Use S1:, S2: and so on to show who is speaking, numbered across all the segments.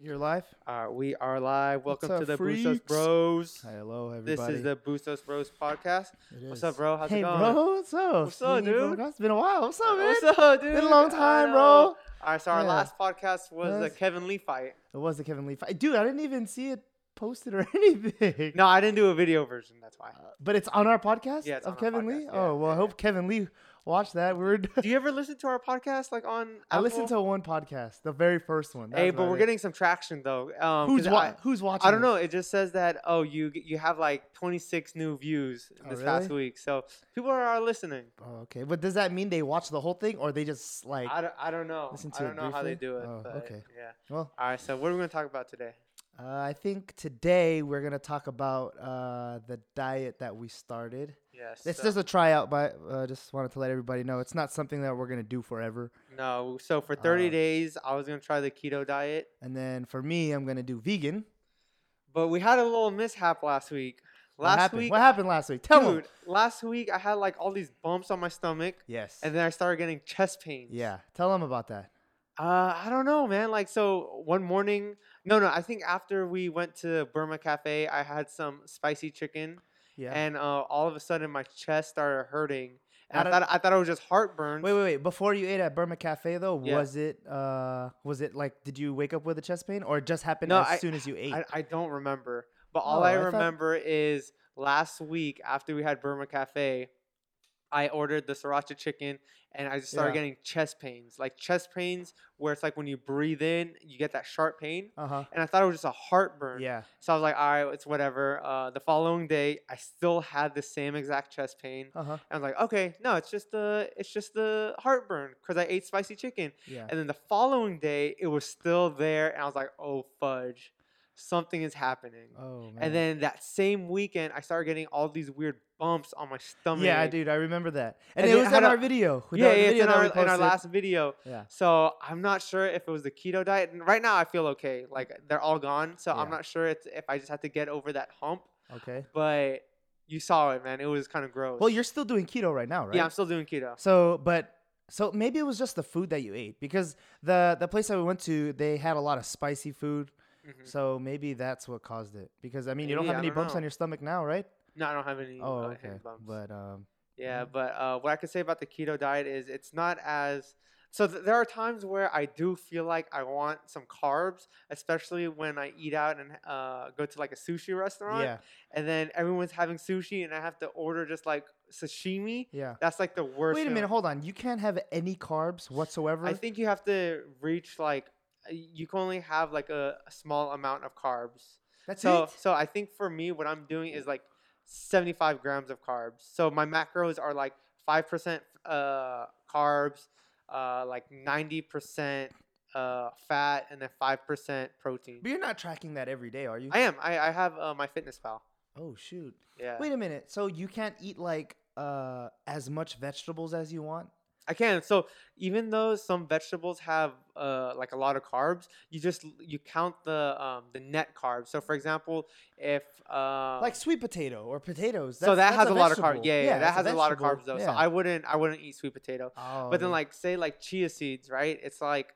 S1: You're live.
S2: Uh, we are live. Welcome
S1: up,
S2: to the
S1: freaks?
S2: Bustos Bros.
S1: Hello, everybody.
S2: This is the Bustos Bros podcast. What's up, bro? How's
S1: hey,
S2: it going?
S1: bro. What's up?
S2: What's up, dude?
S1: It's been a while. What's up, man?
S2: What's up, dude?
S1: Been a long time, bro.
S2: All right, so our
S1: Yeah.
S2: last podcast was the Kevin Lee fight.
S1: It was the Kevin Lee fight. Dude, I didn't even see it posted or anything.
S2: No, I didn't do a video version. That's why.
S1: Uh, but it's on our podcast
S2: Yeah, it's
S1: of Kevin
S2: podcast.
S1: Lee.
S2: Yeah,
S1: oh well, I hope Kevin Lee watched that. We were.
S2: Do you ever listen to our podcast like on?
S1: I listened to one podcast, the very first one.
S2: Hey, but we're
S1: it.
S2: getting some traction though. Um,
S1: who's wa-
S2: I,
S1: who's watching?
S2: I don't know. It just says that oh you you have like 26 new views
S1: Oh,
S2: this past week, so people are, are listening.
S1: Oh, okay, but does that mean they watch the whole thing, or they just like?
S2: I don't, I don't know.
S1: listen
S2: I
S1: to it
S2: don't know how they do it.
S1: Oh,
S2: but
S1: okay.
S2: Yeah.
S1: Well,
S2: All right. So what are we gonna talk about today?
S1: Uh, I think today we're gonna talk about uh, the diet that we started.
S2: Yes.
S1: It's
S2: so-
S1: just a tryout, but uh, just wanted to let everybody know it's not something that we're gonna do forever.
S2: No, so for 30
S1: Uh,
S2: days, I was gonna try the keto diet,
S1: And then for me, I'm gonna do vegan.
S2: but we had a little mishap last week.
S1: What
S2: Last
S1: happened?
S2: week,
S1: What happened last week? Tell
S2: dude,
S1: them.
S2: last week I had like all these bumps on my stomach,
S1: Yes.
S2: and then I started getting chest pains.
S1: yeah. Tell them about that.
S2: Uh, I don't know, man. Like, so one morning, no, no, I think after we went to Burma Cafe, I had some spicy chicken,
S1: Yeah.
S2: and uh, all of a sudden my chest started hurting. And I thought I thought it was just heartburn.
S1: wait, wait, wait. Before you ate at Burma Cafe, though,
S2: Yeah.
S1: was it uh, was it like, did you wake up with a chest pain, or it just happened
S2: No,
S1: as
S2: I-
S1: soon as you ate?
S2: I, I don't remember. But all
S1: Oh,
S2: I
S1: I thought-
S2: remember is last week after we had Burma Cafe, I ordered the sriracha chicken and I just started
S1: Yeah.
S2: getting chest pains. Like chest pains where it's like when you breathe in, you get that sharp pain.
S1: uh huh.
S2: And I thought it was just a heartburn.
S1: Yeah.
S2: So I was like, all right, it's whatever. Uh, the following day, I still had the same exact chest pain.
S1: Uh huh.
S2: And I was like, okay, no, it's just the it's just the heartburn because I ate spicy chicken.
S1: Yeah.
S2: And then the following day, it was still there, and I was like, "Oh fudge, something is happening."
S1: Oh man.
S2: And then that same weekend, I started getting all these weird bumps on my stomach.
S1: yeah, dude, I remember that, and,
S2: And
S1: it was
S2: had
S1: in
S2: a-
S1: our video.
S2: yeah, yeah, it's in our, in our last video.
S1: Yeah.
S2: So I'm not sure if it was the keto diet. And right now, I feel okay. Like they're all gone. So I'm not sure it's, if I just have to get over that hump.
S1: Okay.
S2: But you saw it, man. It was kind of gross.
S1: Well, you're still doing keto right now, right?
S2: yeah, I'm still doing keto.
S1: So, but so maybe it was just the food that you ate because the the place that we went to, they had a lot of spicy food.
S2: Mhm.
S1: So maybe that's what caused it. Because I mean, you don't have
S2: I
S1: any
S2: don't
S1: bumps
S2: know.
S1: on your stomach now, right?
S2: No, I don't have any.
S1: Oh,
S2: uh,
S1: okay.
S2: any.
S1: But um,
S2: Yeah, but uh, what I could say about the keto diet is it's not as so. Th- there are times where I do feel like I want some carbs, especially when I eat out and uh, go to like a sushi restaurant,
S1: yeah,
S2: and then everyone's having sushi and I have to order just like sashimi.
S1: yeah.
S2: That's like the worst.
S1: Wait a minute, hold on. You can't have any carbs whatsoever.
S2: I think you have to reach like you can only have like a, a small amount of carbs.
S1: that's
S2: So
S1: it.
S2: so I think for me, what I'm doing is like 75 grams of carbs. So my macros are like five percent uh, carbs, uh, like 90 percent uh, fat, and then five percent protein.
S1: But you're not tracking that every day, are you?
S2: I am. I, I have uh, my fitness pal.
S1: oh shoot.
S2: Yeah,
S1: Wait a minute. So you can't eat like uh as much vegetables as you want?
S2: I can. So even though some vegetables have uh, like a lot of carbs, you just you count the um, the net carbs. So for example, if uh,
S1: like sweet potato or potatoes.
S2: so that has a, lot of carbs.
S1: vegetable.
S2: Yeah, yeah, that has a, lot of carbs though.
S1: Yeah.
S2: So I wouldn't I wouldn't eat sweet potato.
S1: Oh,
S2: But then
S1: yeah.
S2: like say like chia seeds, right? It's like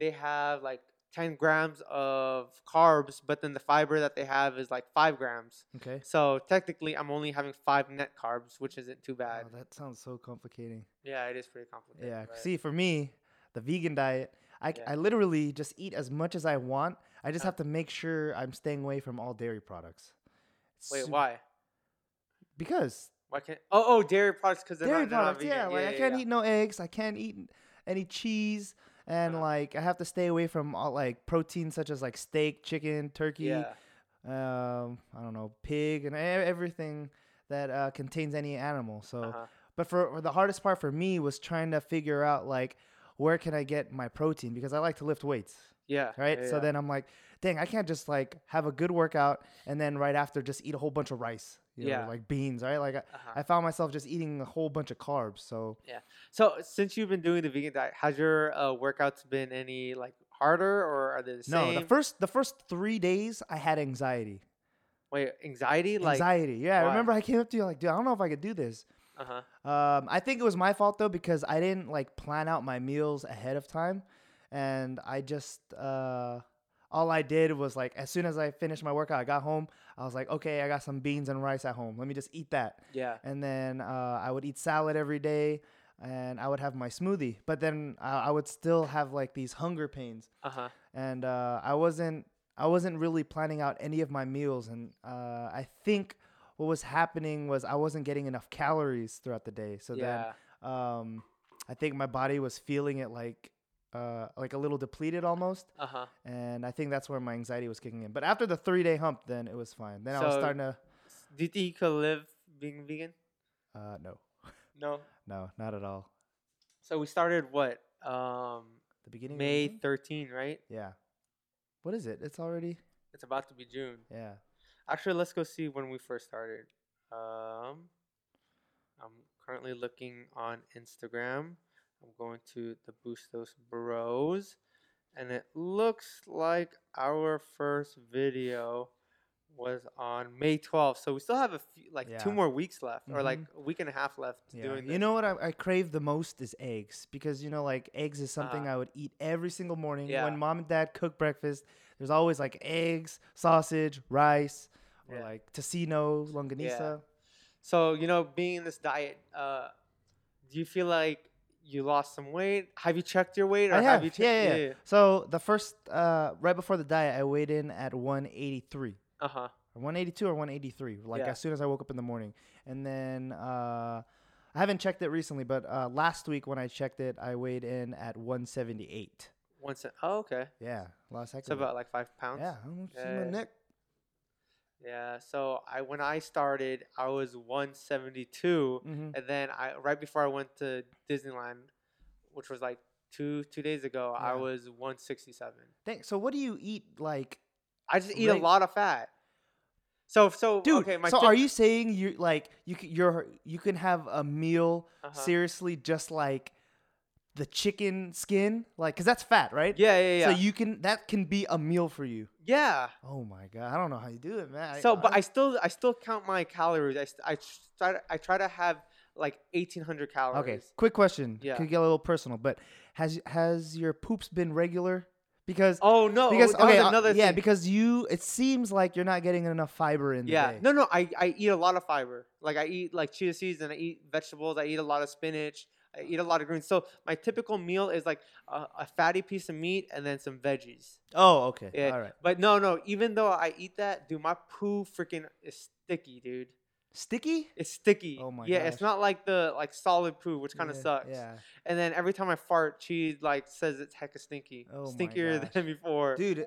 S2: they have like 10 grams of carbs, but then the fiber that they have is like 5 grams.
S1: okay.
S2: So technically I'm only having 5 net carbs, which isn't too bad.
S1: Oh, that sounds so complicated.
S2: Yeah, it is pretty complicated.
S1: Yeah.
S2: but-
S1: See, for me, the vegan diet, I,
S2: Yeah.
S1: I literally just eat as much as I want. I just
S2: Uh.
S1: have to make sure I'm staying away from all dairy products.
S2: Wait,
S1: Su-
S2: why?
S1: Because
S2: Why can't Oh, oh, dairy products cuz they're
S1: dairy
S2: not, not
S1: products,
S2: vegan.
S1: yeah. Like I can't
S2: yeah.
S1: eat no eggs. I can't eat any cheese. And like I have to stay away from all like protein such as like steak, chicken, turkey,
S2: Yeah.
S1: um, I don't know, pig, and everything that uh, contains any animal. So,
S2: Uh-huh.
S1: but for the hardest part for me was trying to figure out like where can I get my protein because I like to lift weights,
S2: Yeah.
S1: right?
S2: yeah,
S1: so
S2: yeah.
S1: then I'm like, dang, I can't just like have a good workout and then right after just eat a whole bunch of rice, you know,
S2: Yeah.
S1: like beans, right? Like I,
S2: Uh-huh.
S1: I found myself just eating a whole bunch of carbs. So yeah.
S2: So since you've been doing the vegan diet, has your uh, workouts been any like harder or are they the
S1: no,
S2: same?
S1: the first the first three days I had anxiety.
S2: Wait, anxiety? Like
S1: anxiety, yeah. I remember I came up to you like, dude, I don't know if I could do this.
S2: uh-huh.
S1: Um, I think it was my fault though because I didn't like plan out my meals ahead of time, and I just uh, all I did was like as soon as I finished my workout, I got home. I was like, okay, I got some beans and rice at home. Let me just eat that.
S2: Yeah.
S1: And then uh, I would eat salad every day, and I would have my smoothie. But then uh, I would still have like these hunger pains,
S2: Uh huh.
S1: and uh, I wasn't I wasn't really planning out any of my meals. And uh, I think what was happening was I wasn't getting enough calories throughout the day. So
S2: Yeah.
S1: then um, I think my body was feeling it like uh, like a little depleted almost,
S2: Uh huh.
S1: and I think that's where my anxiety was kicking in. But after the three day hump, then it was fine. Then I was starting to
S2: Do you think you could live being vegan?
S1: uh, no,
S2: No.
S1: no, not at all.
S2: So we started what? Um,
S1: The beginning of
S2: May 13, right?
S1: Yeah. What is it? It's already
S2: It's about to be June.
S1: yeah.
S2: Actually, let's go see when we first started. Um, I'm currently looking on Instagram. I'm going to the Bustos Bros, and it looks like our first video was on May 12th. So we still have a few, like two more weeks left, or like
S1: Mhm.
S2: a week and a half left
S1: Yeah.
S2: doing
S1: You know what I, I crave the most is eggs because you know like eggs is something
S2: Uh-huh.
S1: I would eat every single morning
S2: Yeah.
S1: when mom and dad cook breakfast. There's always like eggs, sausage, rice, or like tocino, longanisa.
S2: So you know, being in this diet, uh, do you feel like you lost some weight? Have you checked your weight, or
S1: I have,
S2: you checked?
S1: yeah, yeah, yeah. So the first uh, right before the diet, I weighed in at 183.
S2: Uh huh.
S1: 182 or 183 like
S2: Yeah.
S1: as soon as i woke up in the morning and then uh i haven't checked it recently but uh last week when i checked it i weighed in at 178
S2: Once. Oh, okay.
S1: yeah last heck
S2: It's about like five pounds.
S1: yeah I almost see
S2: Yeah,
S1: my neck
S2: Yeah. So I when I started, I was 172,
S1: hmm
S2: and then I right before I went to Disneyland, which was like two two days ago, I was 167.
S1: Thank, so what do you eat like
S2: I just eat a lot of fat. So so
S1: dude
S2: okay, my
S1: so
S2: tip-
S1: are you saying you like you c- you're you can have a meal
S2: uh-huh.
S1: seriously just like the chicken skin like because that's fat right
S2: Yeah, yeah, yeah.
S1: so you can that can be a meal for you
S2: yeah.
S1: oh my god i don't know how you do it man
S2: So, but I still I still count my calories. I I try I try to have like 1800 calories.
S1: Okay, quick question.
S2: Yeah.
S1: Could get a little personal, but has has your poops been regular? Because
S2: Oh no,
S1: because okay, uh, yeah,
S2: thing.
S1: because you it seems like you're not getting enough fiber in the
S2: Yeah.
S1: day.
S2: No, no. I, I eat a lot of fiber. Like I eat like chia seeds and I eat vegetables. I eat a lot of spinach. I eat a lot of greens. So my typical meal is like a, a fatty piece of meat and then some veggies.
S1: Oh, okay.
S2: Yeah.
S1: All right.
S2: But no, no. Even though I eat that, dude, my poo freaking is sticky, dude.
S1: Sticky?
S2: It's sticky.
S1: Oh my
S2: Yeah,
S1: gosh.
S2: it's not like the like solid poo, which kind of
S1: Yeah,
S2: sucks.
S1: Yeah.
S2: And then every time I fart, she like says it's hecka stinky,
S1: Oh
S2: stinkier than before.
S1: Dude,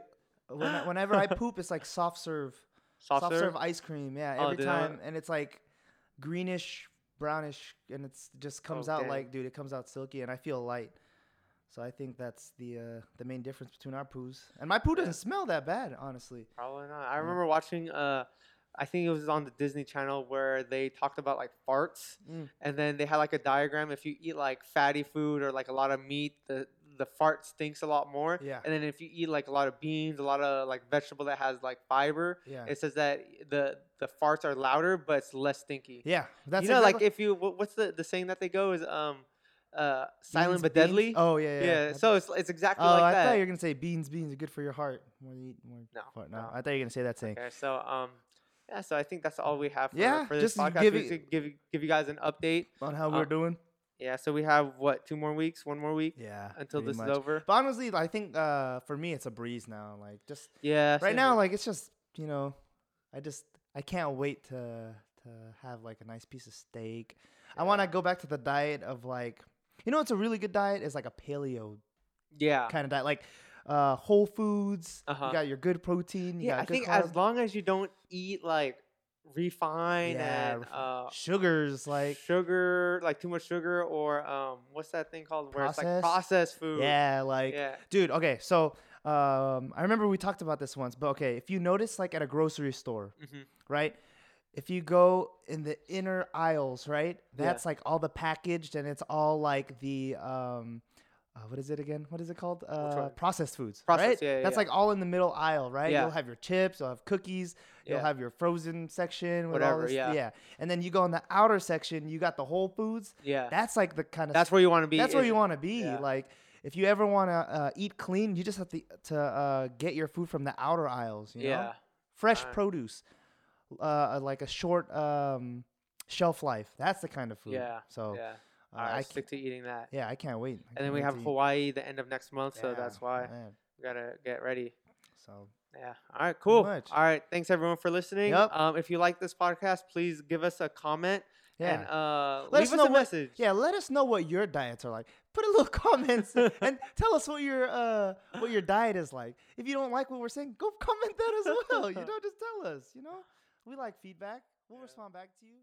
S1: uh, when I, whenever I poop, it's like soft serve,
S2: soft,
S1: soft
S2: serve?
S1: serve ice cream. Yeah,
S2: Oh,
S1: every
S2: I-
S1: time, and it's like greenish, brownish, and it's just comes
S2: Oh,
S1: out
S2: dang.
S1: like, dude, it comes out silky, and I feel light. So I think that's the uh, the main difference between our poos. And my poo doesn't smell that bad, honestly.
S2: Probably not. I remember watching uh I think it was on the Disney Channel where they talked about like farts
S1: Mm.
S2: and then they had like a diagram if you eat like fatty food or like a lot of meat the the fart stinks a lot more.
S1: Yeah.
S2: And then if you eat like a lot of beans, a lot of like vegetable that has like fiber,
S1: Yeah.
S2: it says that the the farts are louder but it's less stinky.
S1: Yeah, that's
S2: you know, like if you what's the the saying that they go is um uh silent
S1: beans,
S2: but
S1: beans?
S2: deadly.
S1: Oh yeah, yeah.
S2: yeah. So it's it's exactly
S1: oh,
S2: like
S1: I
S2: that.
S1: thought you were gonna say beans. Beans are good for your heart. More you eat, more
S2: No,
S1: fart. No,
S2: no.
S1: I thought you were gonna say that saying.
S2: Okay, so um, yeah, so I think that's all we have for,
S1: Yeah,
S2: for this
S1: just
S2: podcast.
S1: give
S2: We
S1: it-
S2: give you- give you guys an update.
S1: On how
S2: Uh,
S1: we're doing.
S2: Yeah, so we have what two more weeks, one more week
S1: Yeah.
S2: until this
S1: much.
S2: is over.
S1: But honestly, I think uh, for me it's a breeze now. Like just
S2: Yeah,
S1: right now,
S2: here.
S1: like it's just you know, I just I can't wait to to have like a nice piece of steak. I want to go back to the diet of like you know, it's a really good diet is like a paleo
S2: yeah,
S1: kind of diet, like uh, whole foods.
S2: Uh-huh.
S1: You got your good protein. You
S2: yeah.
S1: got
S2: I think
S1: carb.
S2: as long as you don't eat like refined
S1: Yeah,
S2: and uh,
S1: sugars like
S2: sugar, like too much sugar, or um, what's that thing called where it's like
S1: Processed?
S2: processed food?
S1: yeah, like
S2: yeah,
S1: dude okay so um i remember we talked about this once but okay if you notice like at a grocery store
S2: hmm
S1: right if you go in the inner aisles right
S2: Yeah.
S1: that's like all the packaged and it's all like the um uh, what is it again? What is it called? Uh, processed foods,
S2: Processed,
S1: right?
S2: yeah, yeah,
S1: That's
S2: yeah.
S1: like all in the middle aisle, right?
S2: Yeah.
S1: You'll have your chips, you'll have cookies, you'll have your frozen section, with all
S2: Whatever,
S1: this,
S2: yeah.
S1: yeah. And then you go in the outer section, you got the Whole Foods.
S2: yeah.
S1: That's like the kind of
S2: That's where you want to be.
S1: that's where you want to be. Like if you ever want to uh, eat clean, you just have to to uh, get your food from the outer aisles. You know?
S2: yeah.
S1: fresh
S2: Alright.
S1: produce, uh, like a short um, shelf life. That's the kind of food.
S2: Yeah.
S1: So
S2: yeah.
S1: Uh,
S2: right,
S1: I
S2: stick to eating that.
S1: yeah, I can't wait. I
S2: And then we have
S1: to eat.
S2: Hawaii the end of next month, so that's why
S1: man.
S2: we gotta get ready.
S1: So
S2: Yeah. All right. Cool. All right. Thanks everyone for listening.
S1: Yep.
S2: Um, if you like this podcast, please give us a comment
S1: yeah.
S2: and uh,
S1: Let
S2: leave us
S1: know
S2: a
S1: what-
S2: message.
S1: yeah, let us know what your diets are like. Put a little comments and tell us what your uh what your diet is like. If you don't like what we're saying, go comment that as well. You know, just tell us. You know, we like feedback. We'll
S2: Yeah.
S1: respond back to you.